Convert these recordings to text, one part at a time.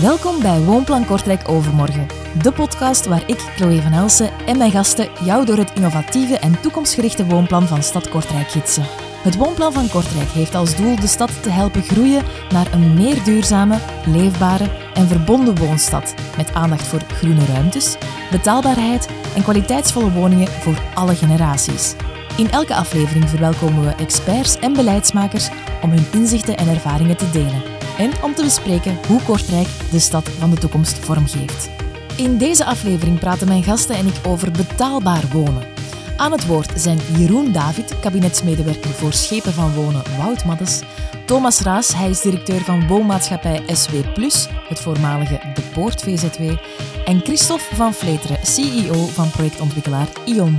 Welkom bij Woonplan Kortrijk Overmorgen, de podcast waar ik, Chloe van Elsen, en mijn gasten jou door het innovatieve en toekomstgerichte woonplan van Stad Kortrijk gidsen. Het Woonplan van Kortrijk heeft als doel de stad te helpen groeien naar een meer duurzame, leefbare en verbonden woonstad met aandacht voor groene ruimtes, betaalbaarheid en kwaliteitsvolle woningen voor alle generaties. In elke aflevering verwelkomen we experts en beleidsmakers om hun inzichten en ervaringen te delen en om te bespreken hoe Kortrijk de stad van de toekomst vormgeeft. In deze aflevering praten mijn gasten en ik over betaalbaar wonen. Aan het woord zijn Jeroen David, kabinetsmedewerker voor Schepen van Wonen Wout Maddes, Thomas Raas, hij is directeur van woonmaatschappij SW+, het voormalige De Poort VZW, en Christophe van Vleteren, CEO van projectontwikkelaar ION.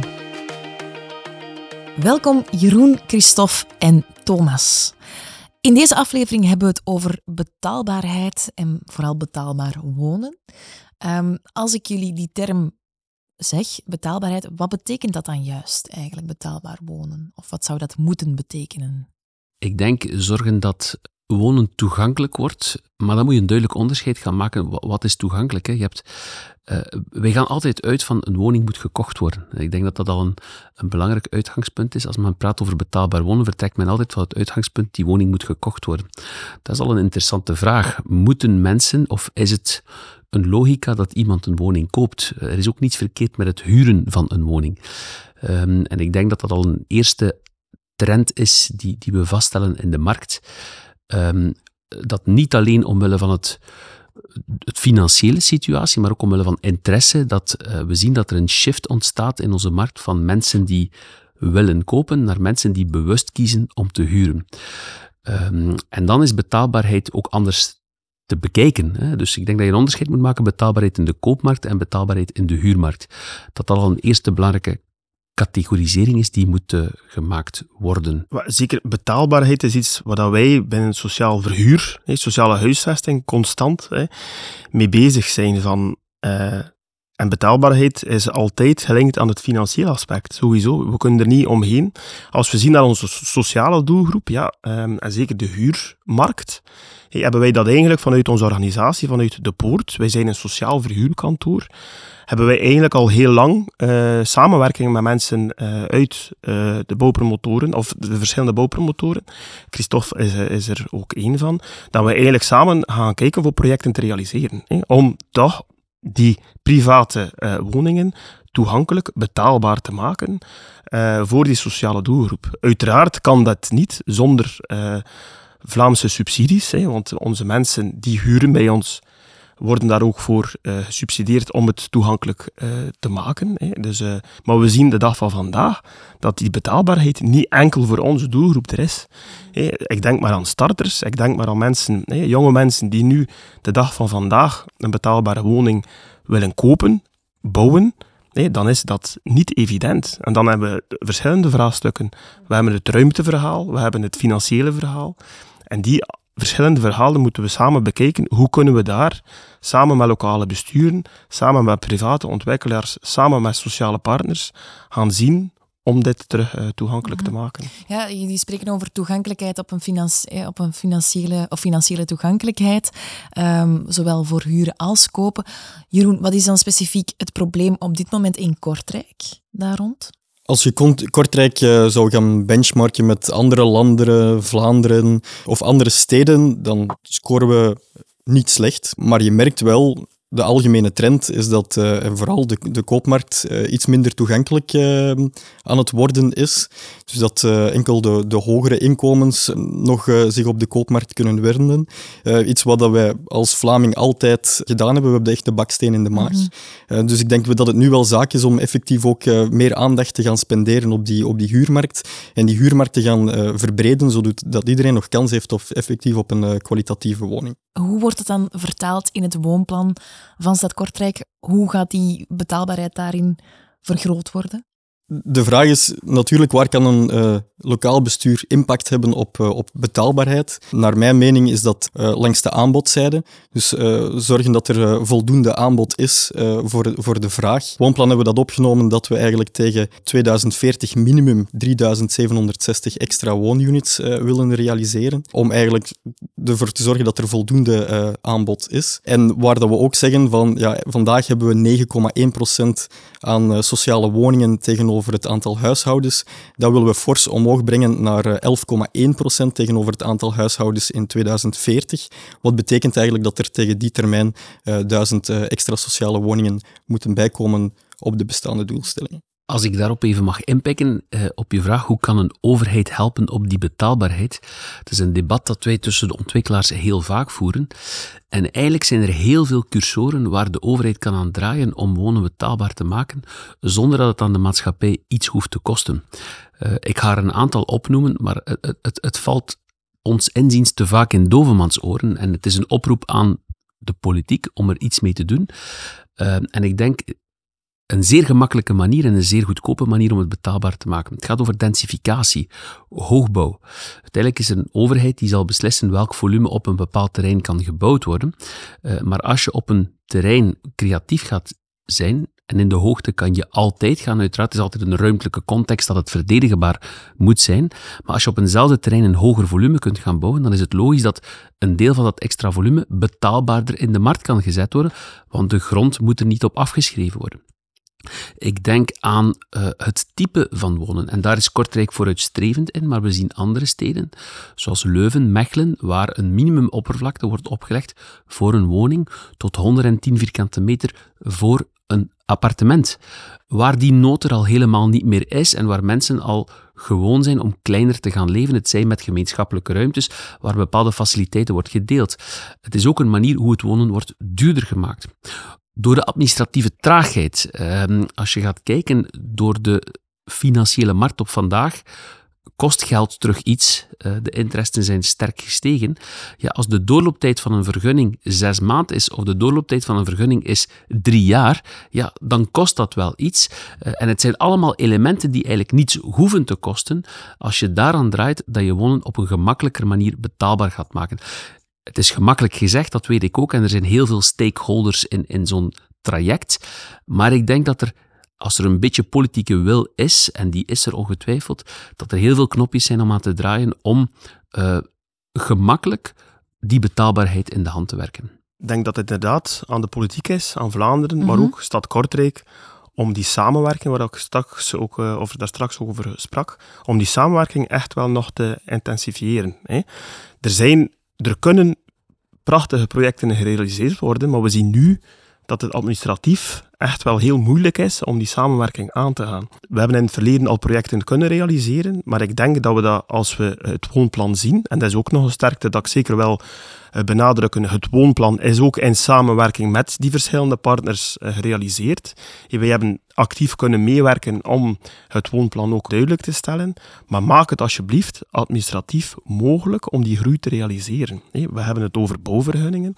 Welkom Jeroen, Christophe en Thomas. In deze aflevering hebben we het over betaalbaarheid en vooral betaalbaar wonen. Um, als ik jullie die term zeg, betaalbaarheid, wat betekent dat dan juist eigenlijk, betaalbaar wonen? Of wat zou dat moeten betekenen? Ik denk zorgen dat wonen toegankelijk wordt, maar dan moet je een duidelijk onderscheid gaan maken. Wat is toegankelijk? Hè? Je hebt, uh, wij gaan altijd uit van een woning moet gekocht worden. Ik denk dat dat al een, een belangrijk uitgangspunt is. Als men praat over betaalbaar wonen, vertrekt men altijd van het uitgangspunt die woning moet gekocht worden. Dat is al een interessante vraag. Moeten mensen, of is het een logica dat iemand een woning koopt? Er is ook niets verkeerd met het huren van een woning. Um, en ik denk dat dat al een eerste trend is die, die we vaststellen in de markt. Um, dat niet alleen omwille van het, het financiële situatie, maar ook omwille van interesse, dat uh, we zien dat er een shift ontstaat in onze markt van mensen die willen kopen naar mensen die bewust kiezen om te huren. Um, en dan is betaalbaarheid ook anders te bekijken. Hè. Dus ik denk dat je een onderscheid moet maken betaalbaarheid in de koopmarkt en betaalbaarheid in de huurmarkt. Dat dat al een eerste belangrijke categorisering is die moet uh, gemaakt worden. Zeker, betaalbaarheid is iets waar wij binnen sociaal verhuur, sociale huisvesting, constant hè, mee bezig zijn. Van, uh, en betaalbaarheid is altijd gelinkt aan het financiële aspect, sowieso. We kunnen er niet omheen. Als we zien naar onze sociale doelgroep, ja, um, en zeker de huurmarkt, hebben wij dat eigenlijk vanuit onze organisatie, vanuit De Poort. Wij zijn een sociaal verhuurkantoor hebben wij eigenlijk al heel lang uh, samenwerking met mensen uh, uit uh, de bouwpromotoren, of de verschillende bouwpromotoren. Christophe is, is er ook één van. Dat we eigenlijk samen gaan kijken voor projecten te realiseren. Om toch die private woningen toegankelijk, betaalbaar te maken voor die sociale doelgroep. Uiteraard kan dat niet zonder Vlaamse subsidies, hè, want onze mensen die huren bij ons worden daar ook voor uh, gesubsidieerd om het toegankelijk uh, te maken. Hè. Dus, uh, maar we zien de dag van vandaag dat die betaalbaarheid niet enkel voor onze doelgroep er is. Ik denk maar aan starters, ik denk maar aan mensen, jonge mensen die nu de dag van vandaag een betaalbare woning willen kopen, bouwen. Dan is dat niet evident. En dan hebben we verschillende vraagstukken. We hebben het ruimteverhaal, we hebben het financiële verhaal. En die verschillende verhalen moeten we samen bekijken. Hoe kunnen we daar, samen met lokale besturen, samen met private ontwikkelaars, samen met sociale partners, gaan zien om dit terug uh, toegankelijk te maken. Ja, jullie spreken over toegankelijkheid op een, financi op een financiële, of financiële toegankelijkheid, um, zowel voor huren als kopen. Jeroen, wat is dan specifiek het probleem op dit moment in Kortrijk daar rond? Als je Kortrijk uh, zou gaan benchmarken met andere landen, Vlaanderen of andere steden, dan scoren we niet slecht. Maar je merkt wel de algemene trend is dat uh, vooral de, de koopmarkt uh, iets minder toegankelijk uh, aan het worden is. Dus dat enkel de, de hogere inkomens nog zich op de koopmarkt kunnen wernen. iets wat dat wij als Vlaming altijd gedaan hebben. We hebben echt de baksteen in de maag. Mhm. dus ik denk dat het nu wel zaak is om effectief ook meer aandacht te gaan spenderen op die, op die huurmarkt. En die huurmarkt te gaan verbreden, zodat iedereen nog kans heeft op, effectief op een kwalitatieve woning. Hoe wordt het dan vertaald in het woonplan van Stad Kortrijk? Hoe gaat die betaalbaarheid daarin vergroot worden? De vraag is natuurlijk, waar kan een uh, lokaal bestuur impact hebben op, uh, op betaalbaarheid? Naar mijn mening is dat uh, langs de aanbodzijde. Dus zorgen dat er voldoende aanbod is voor, voor de vraag. Woonplan hebben we dat opgenomen dat we eigenlijk tegen 2040 minimum 3760 extra woonunits willen realiseren. Om eigenlijk ervoor te zorgen dat er voldoende aanbod is. En waar dat we ook zeggen van, ja, vandaag hebben we 9,1% aan sociale woningen tegenover tegenover het aantal huishoudens. Dat willen we fors omhoog brengen naar 11,1% eh, tegenover het aantal huishoudens in 2040. Wat betekent eigenlijk dat er tegen die termijn uh, duizend uh, extra sociale woningen moeten bijkomen op de bestaande doelstellingen. Als ik daarop even mag inpikken, eh, op je vraag hoe kan een overheid helpen op die betaalbaarheid? Het is een debat dat wij tussen de ontwikkelaars heel vaak voeren. En eigenlijk zijn er heel veel cursoren waar de overheid kan aan draaien om wonen betaalbaar te maken, zonder dat het aan de maatschappij iets hoeft te kosten. Uh, ik ga er een aantal opnoemen, maar het, het, het valt ons inziens te vaak in dovemans oren. En het is een oproep aan de politiek om er iets mee te doen. Uh, en ik denk, een zeer gemakkelijke manier en een zeer goedkope manier om het betaalbaar te maken. Het gaat over densificatie, hoogbouw. Uiteindelijk is een overheid die zal beslissen welk volume op een bepaald terrein kan gebouwd worden. Uh, maar als je op een terrein creatief gaat zijn, en in de hoogte kan je altijd gaan. Uiteraard is altijd een ruimtelijke context dat het verdedigenbaar moet zijn. Maar als je op eenzelfde terrein een hoger volume kunt gaan bouwen, dan is het logisch dat een deel van dat extra volume betaalbaarder in de markt kan gezet worden, want de grond moet er niet op afgeschreven worden. Ik denk aan uh, het type van wonen. En daar is Kortrijk vooruitstrevend in, maar we zien andere steden, zoals Leuven, Mechelen, waar een minimumoppervlakte wordt opgelegd voor een woning tot 110 vierkante meter voor een appartement. Waar die nood er al helemaal niet meer is en waar mensen al gewoon zijn om kleiner te gaan leven. Het zijn met gemeenschappelijke ruimtes waar bepaalde faciliteiten wordt gedeeld. Het is ook een manier hoe het wonen wordt duurder gemaakt door de administratieve traagheid. Ehm, als je gaat kijken door de financiële markt op vandaag, kost geld terug iets. Uh, de interesten zijn sterk gestegen. Ja, als de doorlooptijd van een vergunning zes maanden is, of de doorlooptijd van een vergunning is drie jaar, ja, dan kost dat wel iets. Uh, en het zijn allemaal elementen die eigenlijk niets hoeven te kosten, als je daaraan draait dat je wonen op een gemakkelijker manier betaalbaar gaat maken het is gemakkelijk gezegd, dat weet ik ook. En er zijn heel veel stakeholders in, in zo'n traject. Maar ik denk dat er, als er een beetje politieke wil is, en die is er ongetwijfeld, dat er heel veel knopjes zijn om aan te draaien om uh, gemakkelijk die betaalbaarheid in de hand te werken. Ik denk dat het inderdaad aan de politiek is, aan Vlaanderen, mm -hmm. maar ook Stad Kortrijk, om die samenwerking, waar ik straks ook, uh, over, daar straks ook over sprak, om die samenwerking echt wel nog te intensifiëren. Hè. Er zijn er kunnen prachtige projecten gerealiseerd worden, maar we zien nu dat het administratief echt wel heel moeilijk is om die samenwerking aan te gaan. We hebben in het verleden al projecten kunnen realiseren, maar ik denk dat we dat als we het woonplan zien, en dat is ook nog een sterkte dat ik zeker wel eh, benadrukken, het woonplan is ook in samenwerking met die verschillende partners eh, gerealiseerd. Wij hebben actief kunnen meewerken om het woonplan ook duidelijk te stellen, maar maak het alsjeblieft administratief mogelijk om die groei te realiseren. We hebben het over bouwvergunningen,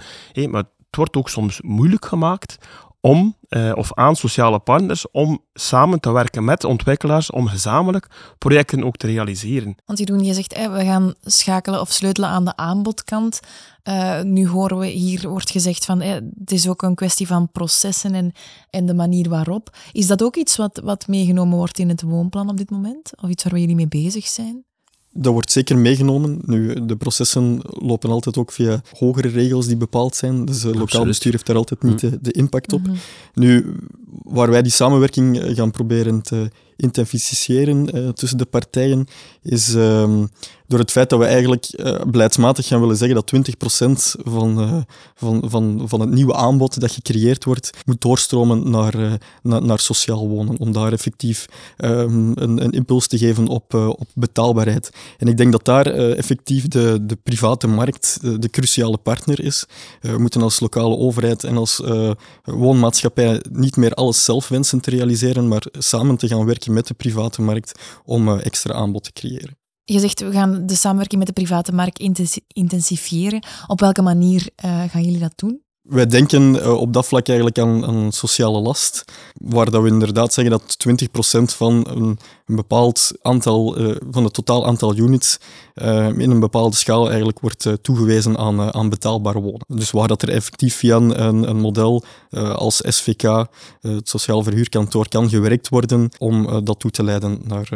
maar het wordt ook soms moeilijk gemaakt om, eh, of aan sociale partners, om samen te werken met ontwikkelaars, om gezamenlijk projecten ook te realiseren. Want Jeroen, je zegt, we gaan schakelen of sleutelen aan de aanbodkant. Uh, nu horen we hier, wordt gezegd van, het is ook een kwestie van processen en, en de manier waarop. Is dat ook iets wat, wat meegenomen wordt in het woonplan op dit moment? Of iets waar jullie mee bezig zijn? Dat wordt zeker meegenomen. Nu, de processen lopen altijd ook via hogere regels die bepaald zijn. Dus het lokaal bestuur heeft daar altijd niet mm. de, de impact op. Mm -hmm. Nu, waar wij die samenwerking gaan proberen te intensifieren uh, tussen de partijen, is um, door het feit dat we eigenlijk uh, beleidsmatig gaan willen zeggen dat 20% van, uh, van, van, van het nieuwe aanbod dat gecreëerd wordt, moet doorstromen naar, uh, naar, sociaal wonen, om daar effectief um, een, een, impuls te geven op, op betaalbaarheid. En ik denk dat daar effectief de, de private markt de cruciale partner is. we moeten als lokale overheid en als woonmaatschappij niet meer alles zelf wensen te realiseren, maar samen te gaan werken met de private markt om extra aanbod te creëren. Je zegt, we gaan de samenwerking met de private markt intensifieren. Op welke manier uh, gaan jullie dat doen? Wij denken uh, op dat vlak eigenlijk aan, aan sociale last, waar dat we inderdaad zeggen dat 20% van een, een, bepaald aantal, uh, van het totaal aantal units in een bepaalde schaal eigenlijk wordt toegewezen aan, aan betaalbaar wonen. Dus waar dat er effectief via een, een model als SVK, het Sociaal Verhuurkantoor, kan gewerkt worden om dat toe te leiden naar,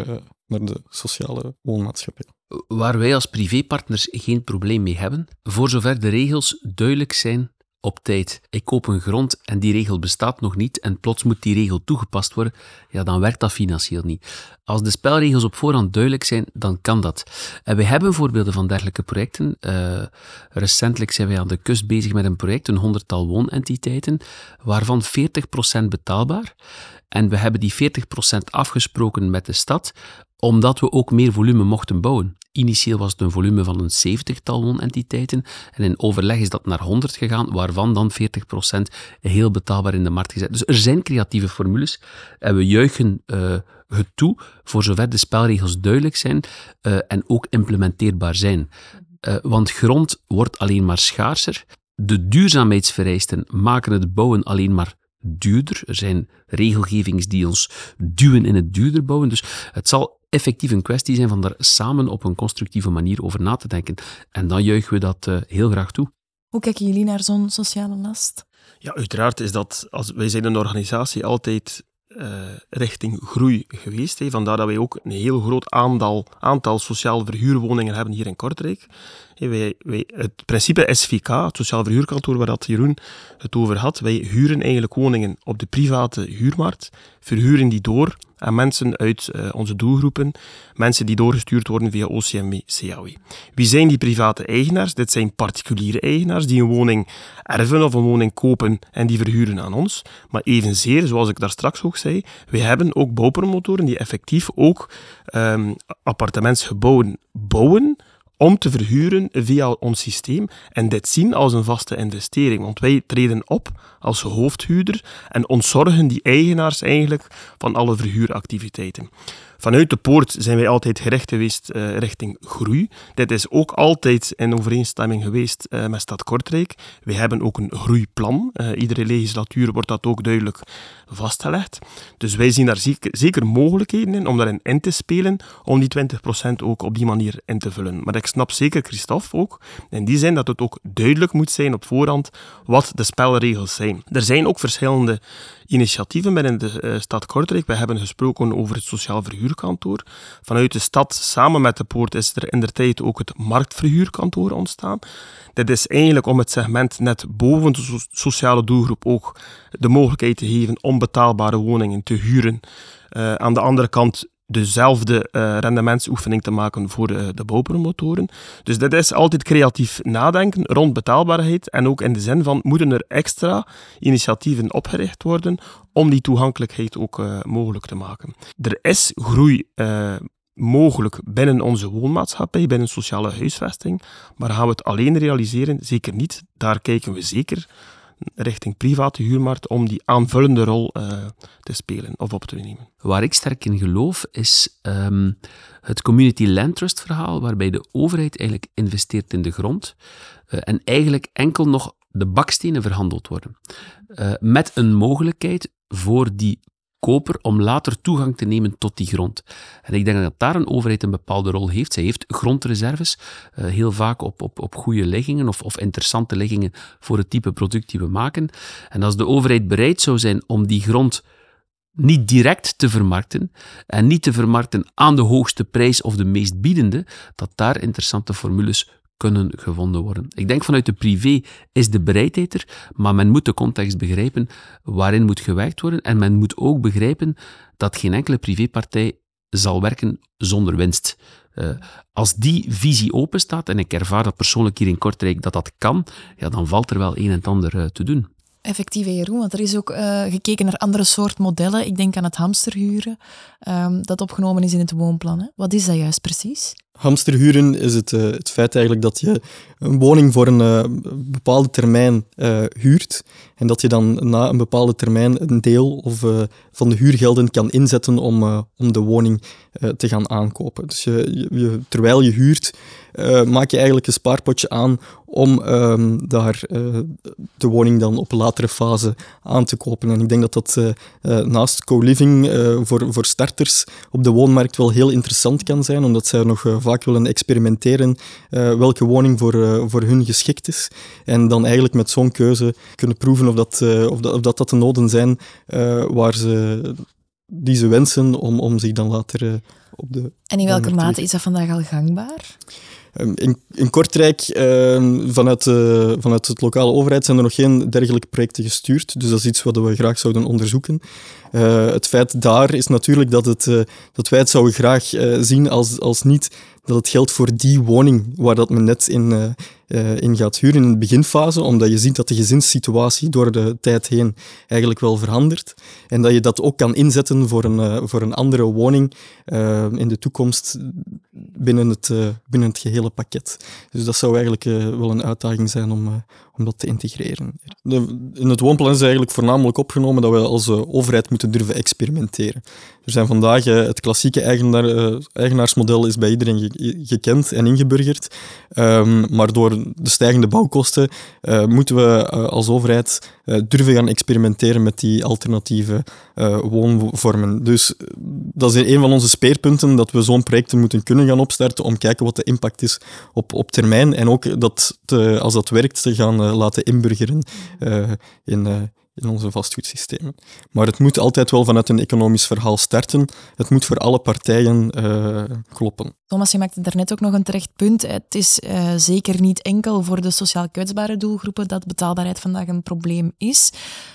naar de sociale woonmaatschappij waar wij als privépartners geen probleem mee hebben, voor zover de regels duidelijk zijn op tijd. Ik koop een grond en die regel bestaat nog niet en plots moet die regel toegepast worden, ja, dan werkt dat financieel niet. Als de spelregels op voorhand duidelijk zijn, dan kan dat. En we hebben voorbeelden van dergelijke projecten. Uh, recentelijk zijn wij aan de kust bezig met een project, een honderdtal woonentiteiten, waarvan 40% betaalbaar. En we hebben die 40% afgesproken met de stad, omdat we ook meer volume mochten bouwen. Initieel was het een volume van een zeventigtal woonentiteiten en in overleg is dat naar 100 gegaan, waarvan dan 40% heel betaalbaar in de markt gezet. Dus er zijn creatieve formules en we juichen uh, het toe voor zover de spelregels duidelijk zijn uh, en ook implementeerbaar zijn. Uh, want grond wordt alleen maar schaarser. De duurzaamheidsvereisten maken het bouwen alleen maar duurder. Er zijn regelgevings die ons duwen in het duurder bouwen. Dus het zal effectief een kwestie zijn van daar samen op een constructieve manier over na te denken. En dan juichen we dat uh, heel graag toe. Hoe kijken jullie naar zo'n sociale last? Ja, uiteraard is dat, als, wij zijn een organisatie altijd uh, richting groei geweest. Hè. Vandaar dat wij ook een heel groot aantal, aantal sociale verhuurwoningen hebben hier in Kortrijk. Wij, wij, het principe SVK, het Sociaal Verhuurkantoor waar dat Jeroen het over had, wij huren eigenlijk woningen op de private huurmarkt, verhuren die door aan mensen uit uh, onze doelgroepen, mensen die doorgestuurd worden via OCMW, CAW. Wie zijn die private eigenaars? Dit zijn particuliere eigenaars die een woning erven of een woning kopen en die verhuren aan ons. Maar evenzeer, zoals ik daar straks ook zei, wij hebben ook bouwpromotoren die effectief ook um, appartementsgebouwen bouwen om te verhuren via ons systeem en dit zien als een vaste investering. Want wij treden op als hoofdhuurder en ontzorgen die eigenaars eigenlijk van alle verhuuractiviteiten. Vanuit de poort zijn wij altijd gericht geweest uh, richting groei. Dit is ook altijd in overeenstemming geweest uh, met Stad Kortrijk. We hebben ook een groeiplan. Uh, iedere legislatuur wordt dat ook duidelijk vastgelegd. Dus wij zien daar zeker, mogelijkheden in om daarin in te spelen, om die 20% ook op die manier in te vullen. Maar ik snap zeker, Christophe, ook, in die zin dat het ook duidelijk moet zijn op voorhand wat de spelregels Er zijn ook verschillende initiatieven binnen de uh, stad Kortrijk. We hebben gesproken over het sociaal verhuurkantoor. Vanuit de stad, samen met de poort, is er in der tijd ook het marktverhuurkantoor ontstaan. Dit is eigenlijk om het segment net boven de sociale doelgroep ook de mogelijkheid te geven om betaalbare woningen te huren. Uh, aan de andere kant dezelfde uh, rendementsoefening te maken voor de, de bouwpromotoren. Dus dit is altijd creatief nadenken rond betaalbaarheid en ook in de zin van moeten er extra initiatieven opgericht worden om die toegankelijkheid ook uh, mogelijk te maken. Er is groei mogelijk binnen onze woonmaatschappij, binnen sociale huisvesting, maar gaan we het alleen realiseren? Zeker niet. Daar kijken we zeker richting private huurmarkt om die aanvullende rol uh, te spelen of op te nemen. Waar ik sterk in geloof is um, het Community Land Trust verhaal, waarbij de overheid eigenlijk investeert in de grond uh, en eigenlijk enkel nog de bakstenen verhandeld worden. Uh, met een mogelijkheid voor die koper om later toegang te nemen tot die grond. En ik denk dat daar een overheid een bepaalde rol heeft. Zij heeft grondreserves, uh, heel vaak op, op, op goede liggingen of, of interessante liggingen voor het type product die we maken. En als de overheid bereid zou zijn om die grond niet direct te vermarkten en niet te vermarkten aan de hoogste prijs of de meest biedende, dat daar interessante formules kunnen gevonden worden. Ik denk vanuit de privé is de bereidheid er, maar men moet de context begrijpen waarin moet gewerkt worden en men moet ook begrijpen dat geen enkele privépartij zal werken zonder winst. Uh, als die visie openstaat, en ik ervaar dat persoonlijk hier in Kortrijk dat dat kan, ja, dan valt er wel een en ander uh, te doen. Effectief, Jeroen, want er is ook uh, gekeken naar andere soort modellen. Ik denk aan het hamsterhuren, um, dat opgenomen is in het woonplan. Hè. Wat is dat juist precies? Hamsterhuren is het, uh, het feit eigenlijk dat je een woning voor een uh, bepaalde termijn uh, huurt en dat je dan na een bepaalde termijn een deel of, van de huurgelden kan inzetten om, om de woning te gaan aankopen. Dus je, je, terwijl je huurt, maak je eigenlijk een spaarpotje aan om um, daar de woning dan op latere fase aan te kopen. En ik denk dat dat naast co-living voor, voor starters op de woonmarkt wel heel interessant kan zijn, omdat zij nog vaak willen experimenteren uh, welke woning voor, uh, voor hun geschikt is. En dan eigenlijk met zo'n keuze kunnen proeven of dat, uh, of dat, of dat, dat de noden zijn waar ze, die ze wensen om, om zich dan later op de... En in welke mate is dat vandaag al gangbaar? Ehm, in, in, Kortrijk, ehm, vanuit, uh, vanuit het lokale overheid, zijn er nog geen dergelijke projecten gestuurd. Dus dat is iets wat we graag zouden onderzoeken. Uh, het feit daar is natuurlijk dat, het, uh, dat wij het zouden graag zien als, als niet dat het geldt voor die woning waar dat men net in, in gaat huren in de beginfase, omdat je ziet dat de gezinssituatie door de tijd heen eigenlijk wel verandert. En dat je dat ook kan inzetten voor een, voor een andere woning in de toekomst binnen het, binnen het gehele pakket. Dus dat zou eigenlijk wel een uitdaging zijn om, om dat te integreren. in het woonplan is eigenlijk voornamelijk opgenomen dat we als overheid moeten durven experimenteren. Er zijn vandaag het klassieke eigenaar, eigenaarsmodel is bij iedereen gekend en ingeburgerd. Um, maar door de stijgende bouwkosten uh, moeten we als overheid durven gaan experimenteren met die alternatieve woonvormen. Dus dat is een van onze speerpunten, dat we zo'n projecten moeten kunnen gaan opstarten om kijken wat de impact is op, op termijn. En ook dat, als dat werkt, te gaan laten inburgeren in in onze vastgoedsystemen. Maar het moet altijd wel vanuit een economisch verhaal starten. Het moet voor alle partijen uh, kloppen. Thomas, je maakte daarnet ook nog een terecht punt. Het is uh, zeker niet enkel voor de sociaal kwetsbare doelgroepen dat betaalbaarheid vandaag een probleem is.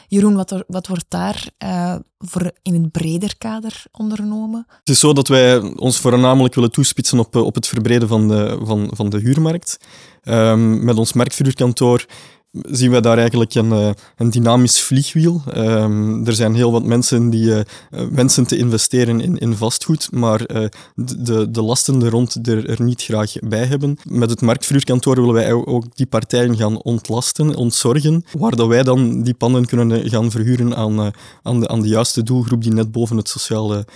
Jeroen, wat, er, wat wordt daar uh, voor in een breder kader ondernomen? Het is zo dat wij ons voornamelijk willen toespitsen op, op het verbreden van de, van, van de huurmarkt. Um, met ons marktverhuurkantoor zien we daar eigenlijk een, eh, een dynamisch vliegwiel. Um, er zijn heel wat mensen die uh, wensen te investeren in, in vastgoed, maar uh, de, de lasten er rond er, niet graag bij hebben. Met het marktverhuurkantoor willen wij ook die partijen gaan ontlasten, ontzorgen, waar wij dan die panden kunnen gaan verhuren aan, aan, de, aan de juiste doelgroep die net boven het sociale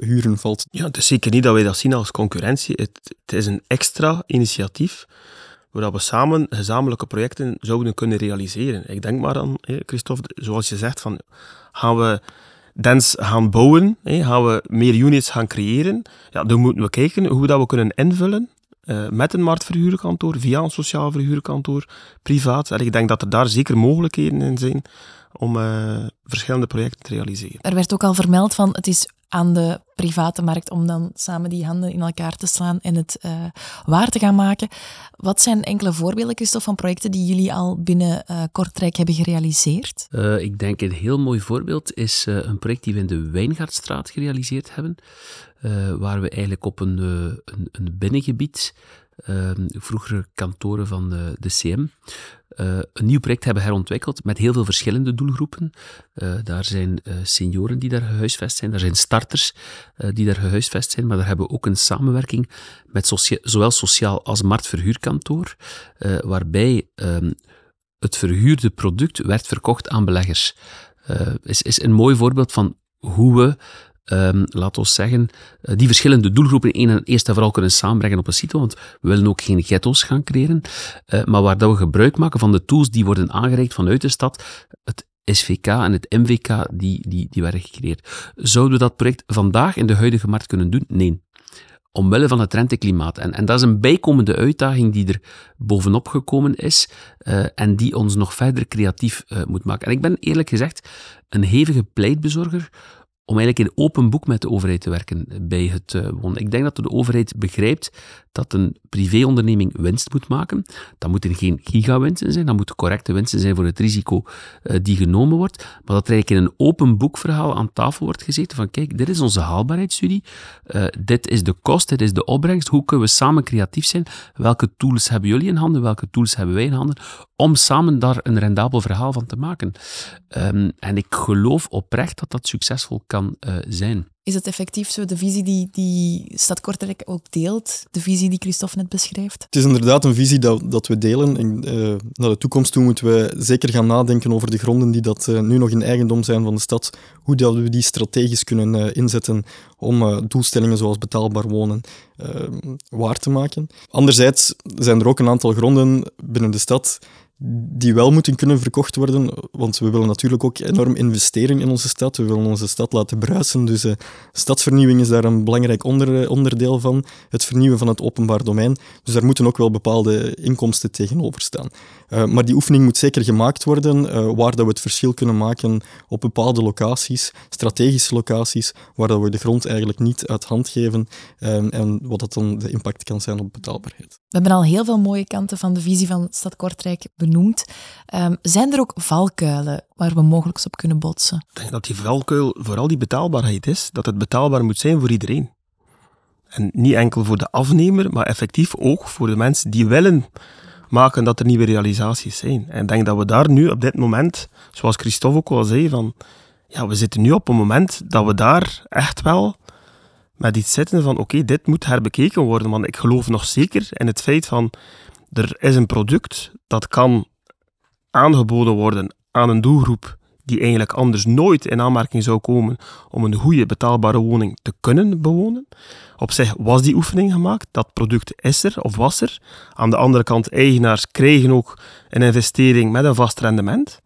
huren valt. Ja, het is zeker niet dat wij dat zien als concurrentie. Het, het is een extra initiatief waar we samen gezamenlijke projecten zouden kunnen realiseren. Ik denk maar aan, Christophe, zoals je zegt, van, gaan we dens gaan bouwen, gaan we meer units gaan creëren, ja, dan moeten we kijken hoe dat we kunnen invullen uh, met een marktverhuurkantoor, via een sociaal verhuurkantoor, privaat. En ik denk dat er daar zeker mogelijkheden in zijn om uh, verschillende projecten te realiseren. Er werd ook al vermeld van het is aan de private markt om dan samen die handen in elkaar te slaan en het uh, waar te gaan maken. Wat zijn enkele voorbeelden, Christophe, van projecten die jullie al binnen uh, Kortrijk hebben gerealiseerd? Uh, ik denk een heel mooi voorbeeld is een project die we in de Wijngaardstraat gerealiseerd hebben, waar we eigenlijk op een, een, een binnengebied Ehm, vroegere kantoren van de, de CM, eh, een nieuw project hebben herontwikkeld met heel veel verschillende doelgroepen. Uh, daar zijn uh, senioren die daar gehuisvest zijn, daar zijn starters die daar gehuisvest zijn, maar daar hebben we ook een samenwerking met zowel sociaal als marktverhuurkantoor, waarbij um, het verhuurde product werd verkocht aan beleggers. is, is een mooi voorbeeld van hoe we um, laat ons zeggen, uh, die verschillende doelgroepen één en eerst en vooral kunnen samenbrengen op een site, want we willen ook geen ghetto's gaan creëren, uh, maar waar dat we gebruik maken van de tools die worden aangereikt vanuit de stad, het SVK en het MVK, die, die, die werden gecreëerd. Zouden we dat project vandaag in de huidige markt kunnen doen? Nee omwille van het renteklimaat. En, en dat is een bijkomende uitdaging die er bovenop gekomen is uh, en die ons nog verder creatief moet maken. En ik ben eerlijk gezegd een hevige pleitbezorger om eigenlijk in open boek met de overheid te werken bij het uh, wonen. Ik denk dat de overheid begrijpt dat een privéonderneming winst moet maken. Dat moeten geen gigawinsten zijn, dat moeten correcte winsten zijn voor het risico uh, die genomen wordt. Maar dat er in een open boekverhaal aan tafel wordt gezeten van kijk, dit is onze haalbaarheidsstudie, uh, dit is de kost, dit is de opbrengst, hoe kunnen we samen creatief zijn, welke tools hebben jullie in handen, welke tools hebben wij in handen, om samen daar een rendabel verhaal van te maken. Um, en ik geloof oprecht dat dat succesvol kan uh, zijn. Is het effectief zo de visie die, die Stad Kortrijk ook deelt? De visie die Christophe net beschrijft? Het is inderdaad een visie dat, dat we delen. En, uh, naar de toekomst toe moeten we zeker gaan nadenken over de gronden die dat, uh, nu nog in eigendom zijn van de stad. Hoe dat we die strategisch kunnen uh, inzetten om doelstellingen zoals betaalbaar wonen waar te maken. Anderzijds zijn er ook een aantal gronden binnen de stad die wel moeten kunnen verkocht worden, want we willen natuurlijk ook enorm investeren in onze stad. We willen onze stad laten bruisen, dus uh, stadsvernieuwing is daar een belangrijk eh, onderdeel van. Het vernieuwen van het openbaar domein. Dus daar moeten ook wel bepaalde inkomsten tegenover staan. Uh, maar die oefening moet zeker gemaakt worden, waar dat we het verschil kunnen maken op bepaalde locaties, strategische locaties, waar dat we de grond eigenlijk niet uit hand geven en wat dat dan de impact kan zijn op betaalbaarheid. We hebben al heel veel mooie kanten van de visie van Stad Kortrijk benoemd. Um, zijn er ook valkuilen waar we mogelijk op kunnen botsen? Ik denk dat die valkuil vooral die betaalbaarheid is, dat het betaalbaar moet zijn voor iedereen. En niet enkel voor de afnemer, maar effectief ook voor de mensen die willen maken dat er nieuwe realisaties zijn. En ik denk dat we daar nu op dit moment, zoals Christophe ook al zei, van ja, we zitten nu op een moment dat we daar echt wel met iets zitten van oké, dit moet herbekeken worden. Want ik geloof nog zeker in het feit van er is een product dat kan aangeboden worden aan een doelgroep die eigenlijk anders nooit in aanmerking zou komen om een goede betaalbare woning te kunnen bewonen. Op zich was die oefening gemaakt, dat product is er of was er. Aan de andere kant, eigenaars krijgen ook een investering met een vast rendement,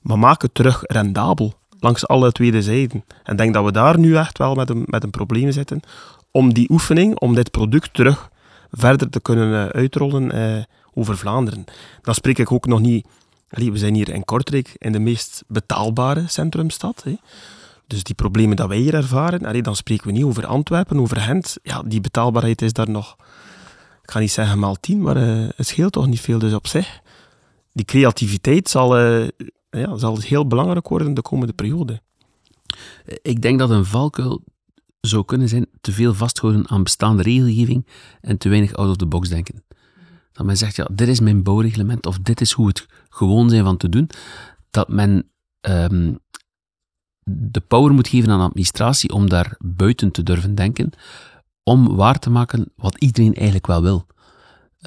maar maak het terug rendabel langs alle tweede zijden. En denk dat we daar nu echt wel met een, met een probleem zitten om die oefening, om dit product terug verder te kunnen eh, uitrollen eh, over Vlaanderen. Dan spreek ik ook nog niet we zijn hier in Kortrijk in de meest betaalbare centrumstad. Dus die problemen dat wij hier ervaren, dan spreken we niet over Antwerpen, over Gent. Ja, die betaalbaarheid is daar nog, ik ga niet zeggen maal tien, maar uh, het scheelt toch niet veel. Dus op zich, die creativiteit zal, ja, zal heel belangrijk worden de komende periode. Ik denk dat een valkuil zou kunnen zijn te veel vasthouden aan bestaande regelgeving en te weinig out of the box denken. Dat men zegt, ja, dit is mijn bouwreglement of dit is hoe het gewoon zijn van te doen. Dat men um, de power moet geven aan de administratie om daar buiten te durven denken, om waar te maken wat iedereen eigenlijk wel wil.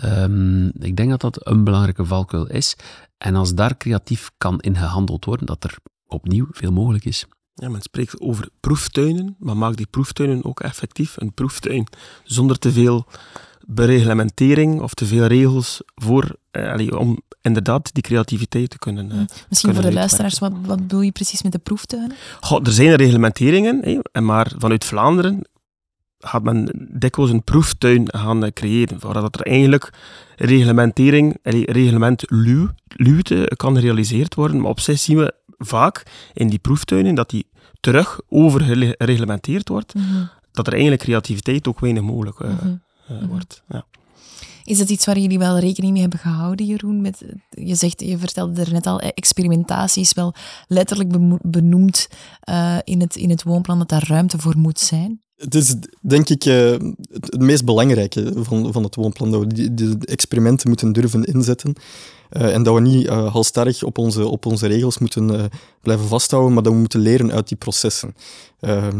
Um, ik denk dat dat een belangrijke valkuil is. En als daar creatief kan in gehandeld worden, dat er opnieuw veel mogelijk is. Ja, men spreekt over proeftuinen, maar maak die proeftuinen ook effectief een proeftuin. Zonder te veel bereglementering of te veel regels voor, eh, om inderdaad die creativiteit te kunnen. Uh, Misschien voor de luisteraars, wat, wat bedoel je precies met de proeftuinen? er zijn reglementeringen, hè, maar vanuit Vlaanderen gaat men dikwijls een proeftuin gaan uh, creëren, dat er eigenlijk reglementering, reglement luwte kan gerealiseerd worden. Maar op zich zien we vaak in die proeftuinen dat die terug overgereglementeerd wordt, mhm. dat er eigenlijk creativiteit ook weinig mogelijk uh, mm wordt. Ja. Is dat iets waar jullie wel rekening mee hebben gehouden, Jeroen? Met, je, zegt, je vertelde er net al, eh, experimentatie is wel letterlijk benoemd uh, in, het, in het woonplan dat daar ruimte voor moet zijn. Het is denk ik uh, het, meest belangrijke van, van het woonplan, dat we die experimenten moeten durven inzetten. Uh, en dat we niet uh, halstarrig op onze, op onze regels moeten uh, blijven vasthouden, maar dat we moeten leren uit die processen.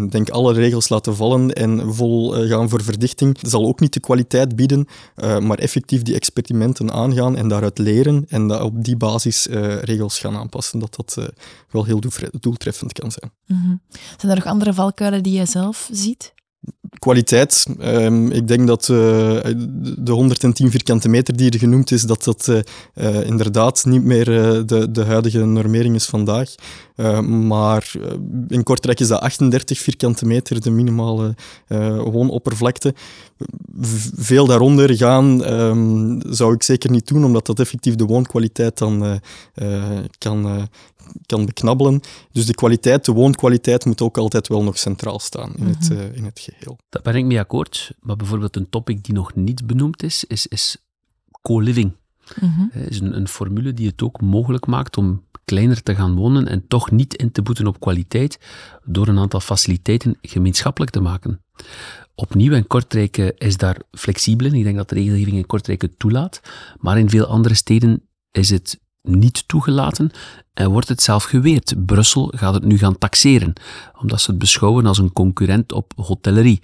Ik denk alle regels laten vallen en vol gaan voor verdichting zal ook niet de kwaliteit bieden, maar effectief die experimenten aangaan en daaruit leren en dat op die basis regels gaan aanpassen, dat dat wel heel doeltreffend kan zijn. -hmm. Zijn er nog andere valkuilen die jij zelf ziet? Kwaliteit. Um, ik denk dat uh, de 110 vierkante meter die er genoemd is, dat dat uh, uh, inderdaad niet meer de, de huidige normering is vandaag. maar in Kortrijk is dat 38 vierkante meter, de minimale woonoppervlakte. Veel daaronder gaan um, zou ik zeker niet doen, omdat dat effectief de woonkwaliteit dan kan, kan beknabbelen. Dus de kwaliteit, de woonkwaliteit moet ook altijd wel nog centraal staan in, het, uh, in het geheel. Daar ben ik mee akkoord. Maar bijvoorbeeld een topic die nog niet benoemd is, is, is co-living. Mm is een, een formule die het ook mogelijk maakt om kleiner te gaan wonen en toch niet in te boeten op kwaliteit door een aantal faciliteiten gemeenschappelijk te maken. Opnieuw, in Kortrijk is daar flexibel in. Ik denk dat de regelgeving in Kortrijk het toelaat. Maar in veel andere steden is het niet toegelaten en wordt het zelf geweerd. Brussel gaat het nu gaan taxeren, omdat ze het beschouwen als een concurrent op hotellerie.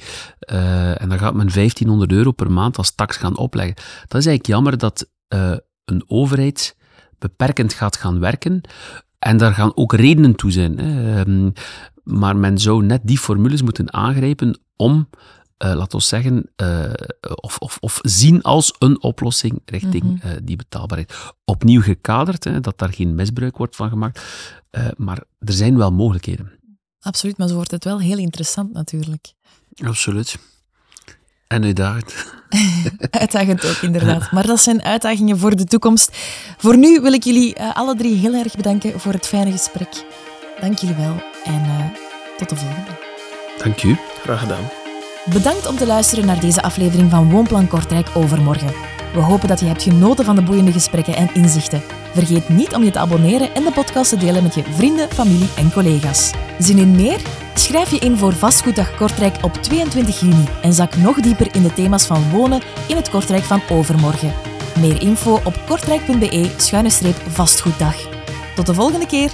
Uh, en dan gaat men 1500 euro per maand als tax gaan opleggen. Dat is eigenlijk jammer dat uh, een overheid beperkend gaat gaan werken. En daar gaan ook redenen toe zijn. Um, maar men zou net die formules moeten aangrijpen om uh, laten we zeggen, uh, of, of, of, zien als een oplossing richting mm -hmm. uh, die betaalbaarheid. Opnieuw gekaderd, hè, dat daar geen misbruik wordt van gemaakt, maar er zijn wel mogelijkheden. Absoluut, maar zo wordt het wel heel interessant natuurlijk. Absoluut. En uitdagend. uitdagend ook, inderdaad. Maar dat zijn uitdagingen voor de toekomst. Voor nu wil ik jullie alle drie heel erg bedanken voor het fijne gesprek. Dank jullie wel en tot de volgende. Dank u. Graag gedaan. Bedankt om te luisteren naar deze aflevering van Woonplan Kortrijk Overmorgen. We hopen dat je hebt genoten van de boeiende gesprekken en inzichten. Vergeet niet om je te abonneren en de podcast te delen met je vrienden, familie en collega's. Zin in meer? Schrijf je in voor Vastgoeddag Kortrijk op 22 juni en zak nog dieper in de thema's van wonen in het Kortrijk van overmorgen. Meer info op kortrijk.be-vastgoeddag. Tot de volgende keer!